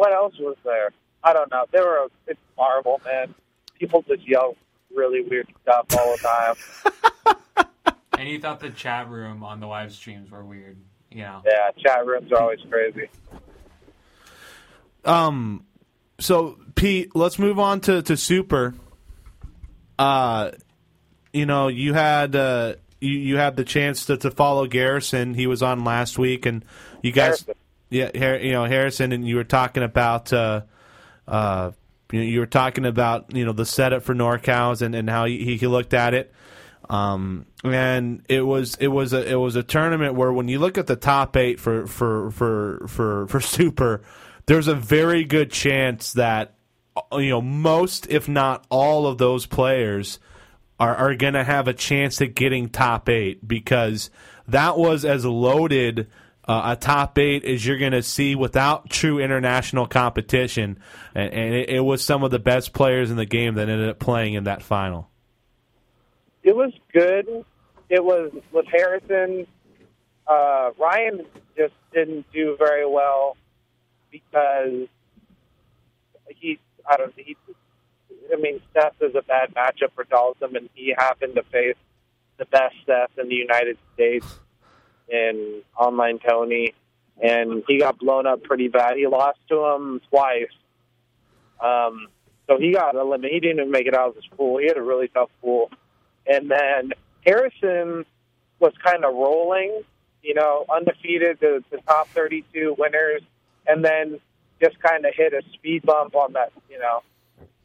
What else was there? I don't know. There were it's Marvel, man. People just yell really weird stuff all the time. And you thought the chat room on the live streams were weird. You know. yeah, chat rooms are always crazy. Um, so Pete, let's move on to to Super. Uh, you know, you had uh, you you had the chance to, to follow Garrison. He was on last week, and you guys, Harrison. Yeah, you know Harrison, and you were talking about. Uh, uh, you, were talking about you know the setup for NorCals and, and how he, he looked at it. Um, and it was it was a it was a tournament where when you look at the top eight for for for for for Super, there's a very good chance that you know most if not all of those players are are going to have a chance at getting top eight because that was as loaded uh, a top eight as you're going to see without true international competition, and, and it, it was some of the best players in the game that ended up playing in that final. It was good. It was with Harrison. Uh, Ryan just didn't do very well because he. I don't. He. I mean, Seth is a bad matchup for Dalton, and he happened to face the best Seth in the United States in online Tony, and he got blown up pretty bad. He lost to him twice. Um, so he got eliminated. He didn't even make it out of his pool. He had a really tough pool. And then Harrison was kind of rolling, you know, undefeated, the, the top 32 winners, and then just kind of hit a speed bump on that, you know,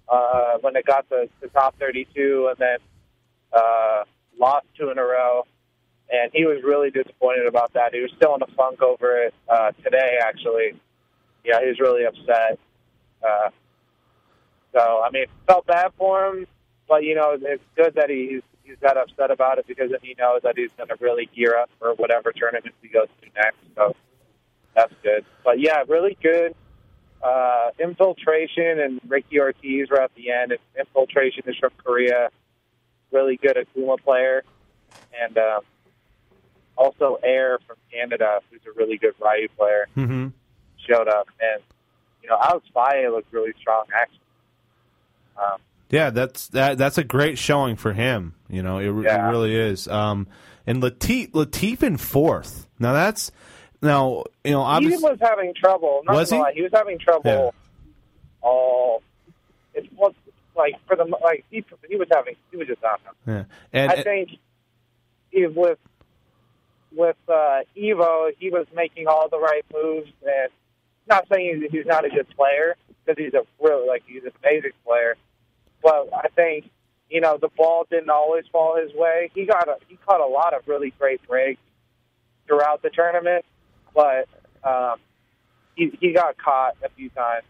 uh, when it got to the top 32, and then uh, lost two in a row. And he was really disappointed about that. He was still in a funk over it uh, today, actually. Yeah, he was really upset. Uh, so, I mean, felt bad for him, but you know, it's good that he's he's that upset about it because he knows that he's going to really gear up for whatever tournament he goes to next. So that's good. But yeah, really good uh, infiltration and Ricky Ortiz were at the end. Infiltration is from Korea, really good Akuma player, and um, also Air from Canada, who's a really good Ryu player, Mm-hmm. showed up. And you know, Alex Valle looked really strong actually. Um, Yeah, that's that. That's a great showing for him. You know, it, Yeah. it really is. Um, and Latif, Latif in fourth. Now that's now you know obviously he was having trouble. Not Was he? lie, he was having trouble. All it was like for the like he he was having he was just not. yeah. and, I think he, was with with uh, Evo, he was making all the right moves, and not saying he's, he's not a good player because he's a really like he's an amazing player, but I think you know the ball didn't always fall his way. He got a, he caught a lot of really great breaks throughout the tournament, but um, he he got caught a few times.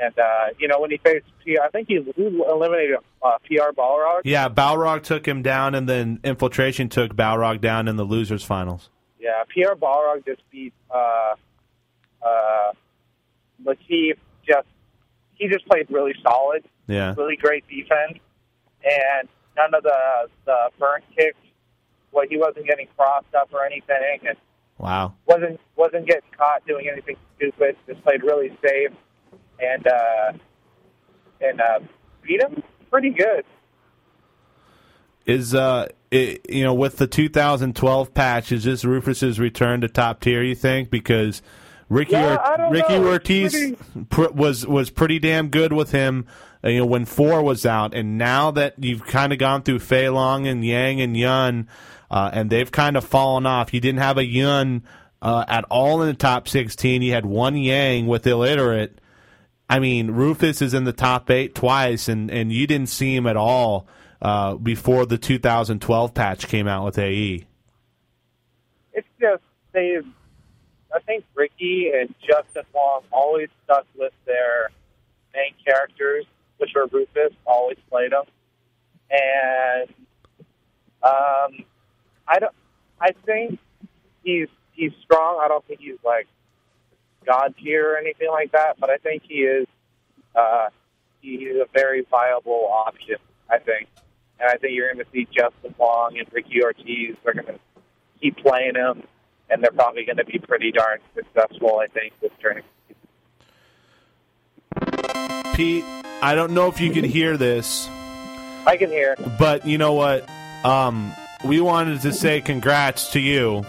And uh, you know when he faced PR, I think he eliminated uh, PR Balrog. yeah, Balrog took him down, and then Infiltration took Balrog down in the losers finals. Yeah, PR Balrog just beat uh, uh, Latif. Just he just played really solid, Yeah, really great defense, and none of the the burnt kicks. Well, he wasn't getting crossed up or anything, and wow. wasn't wasn't getting caught doing anything stupid. Just played really safe, and uh, and uh, beat him pretty good. Is uh, it, you know, with the 2012 patch, is this Rufus's return to top tier? You think because Ricky Yeah, Or- Ricky know. Ortiz pretty- pr- was was pretty damn good with him. uh, You know, when four was out, and now that you've kind of gone through Fei Long and Yang and Yun, uh, and they've kind of fallen off. You didn't have a Yun uh, at all in the top 16. You had one Yang with illiterate. I mean, Rufus is in the top eight twice, and, and you didn't see him at all uh, before the 2012 patch came out with. AE. it's just they. I think Ricky and Justin Wong always stuck with their main characters, which were Rufus. Always played them, and um, I don't. I think he's he's strong. I don't think he's like god tier or anything like that, but I think he is. Uh, he's a very viable option. I think, and I think you're going to see Justin Wong and Ricky Ortiz. They're going to keep playing him, and they're probably going to be pretty darn successful. I think this tournament. Pete, I don't know if you can hear this, I can hear. but you know what? Um, we wanted to say congrats to you.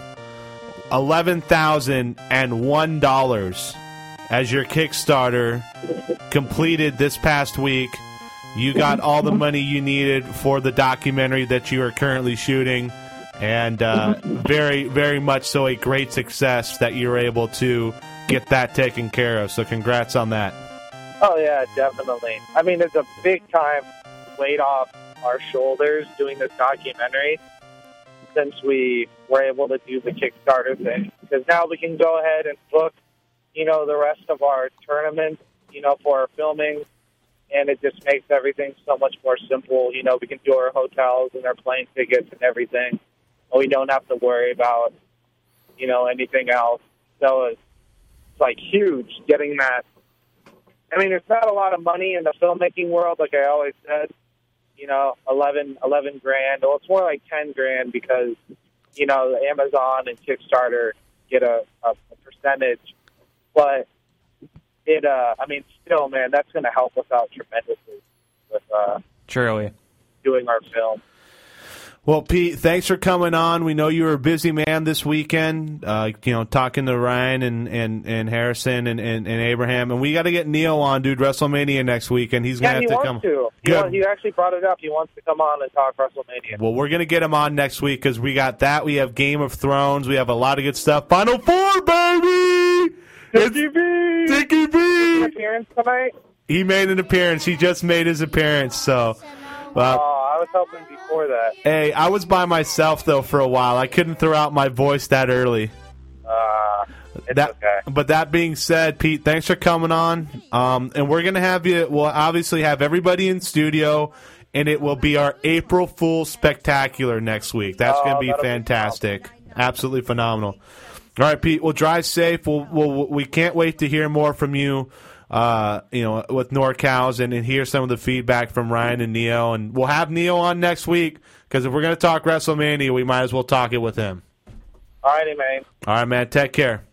Eleven thousand and one dollars as your Kickstarter completed this past week. You got all the money you needed for the documentary that you are currently shooting, and uh, very, very much so a great success that you were able to get that taken care of. So, congrats on that. Oh yeah, definitely. I mean, it's a big time weight off our shoulders doing this documentary since we were able to do the Kickstarter thing. Because now we can go ahead and book, you know, the rest of our tournaments, you know, for our filming, and it just makes everything so much more simple. You know, we can do our hotels and our plane tickets and everything, and we don't have to worry about, you know, anything else. So it's, it's like huge getting that I mean, there's not a lot of money in the filmmaking world, like I always said. You know, eleven, eleven grand. Well, it's more like ten grand because you know Amazon and Kickstarter get a, a, a percentage, but it. uh I mean, still, man, that's going to help us out tremendously with uh Truly. doing our film. Well, Pete, thanks for coming on. We know you were a busy man this weekend, uh, you know, talking to Ryan and, and, and Harrison and, and, and Abraham. And we got to get Neo on, dude, WrestleMania next week, and he's Yeah, going he to have to come. to. He, Good. he actually brought it up. He wants to come on and talk WrestleMania. Well, we're going to get him on next week because we got that. We have Game of Thrones. We have a lot of good stuff. Final Four, baby! Dickie B. Dickie B. appearance tonight. He made an appearance. He just made his appearance. So, uh, I was helping before that. Hey, I was by myself though for a while. I couldn't throw out my voice that early. Uh, that, okay. But that being said, Pete, thanks for coming on. Um, and we're gonna have you. We'll obviously have everybody in studio, and it will be our April Fool spectacular next week. That's Oh, gonna be that'll be fantastic. Absolutely phenomenal. All right, Pete. We'll drive safe. We'll, we'll we can't wait to hear more from you. Uh, you know, with NorCals and, and hear some of the feedback from Ryan and Neo, and we'll have Neo on next week because if we're gonna talk WrestleMania, we might as well talk it with him. Alrighty, man. All right, man. Take care.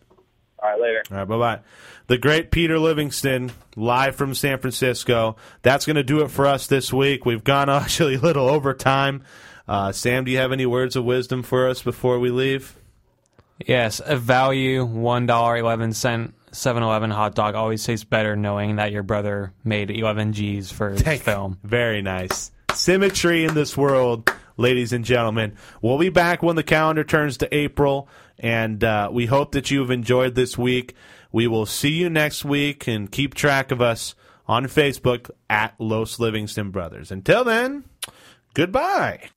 All right, later. All right, bye bye. The great Peter Livingston, live from San Francisco. That's going to do it for us this week. We've gone actually a little over time. Uh, Sam, do you have any words of wisdom for us before we leave? Yes, a value one dollar eleven cent 7-Eleven hot dog always tastes better knowing that your brother made eleven G's for his film. Very nice. Symmetry in this world, ladies and gentlemen. We'll be back when the calendar turns to April, and uh, we hope that you've enjoyed this week. We will see you next week, and keep track of us on Facebook at Los Livingston Brothers. Until then, goodbye.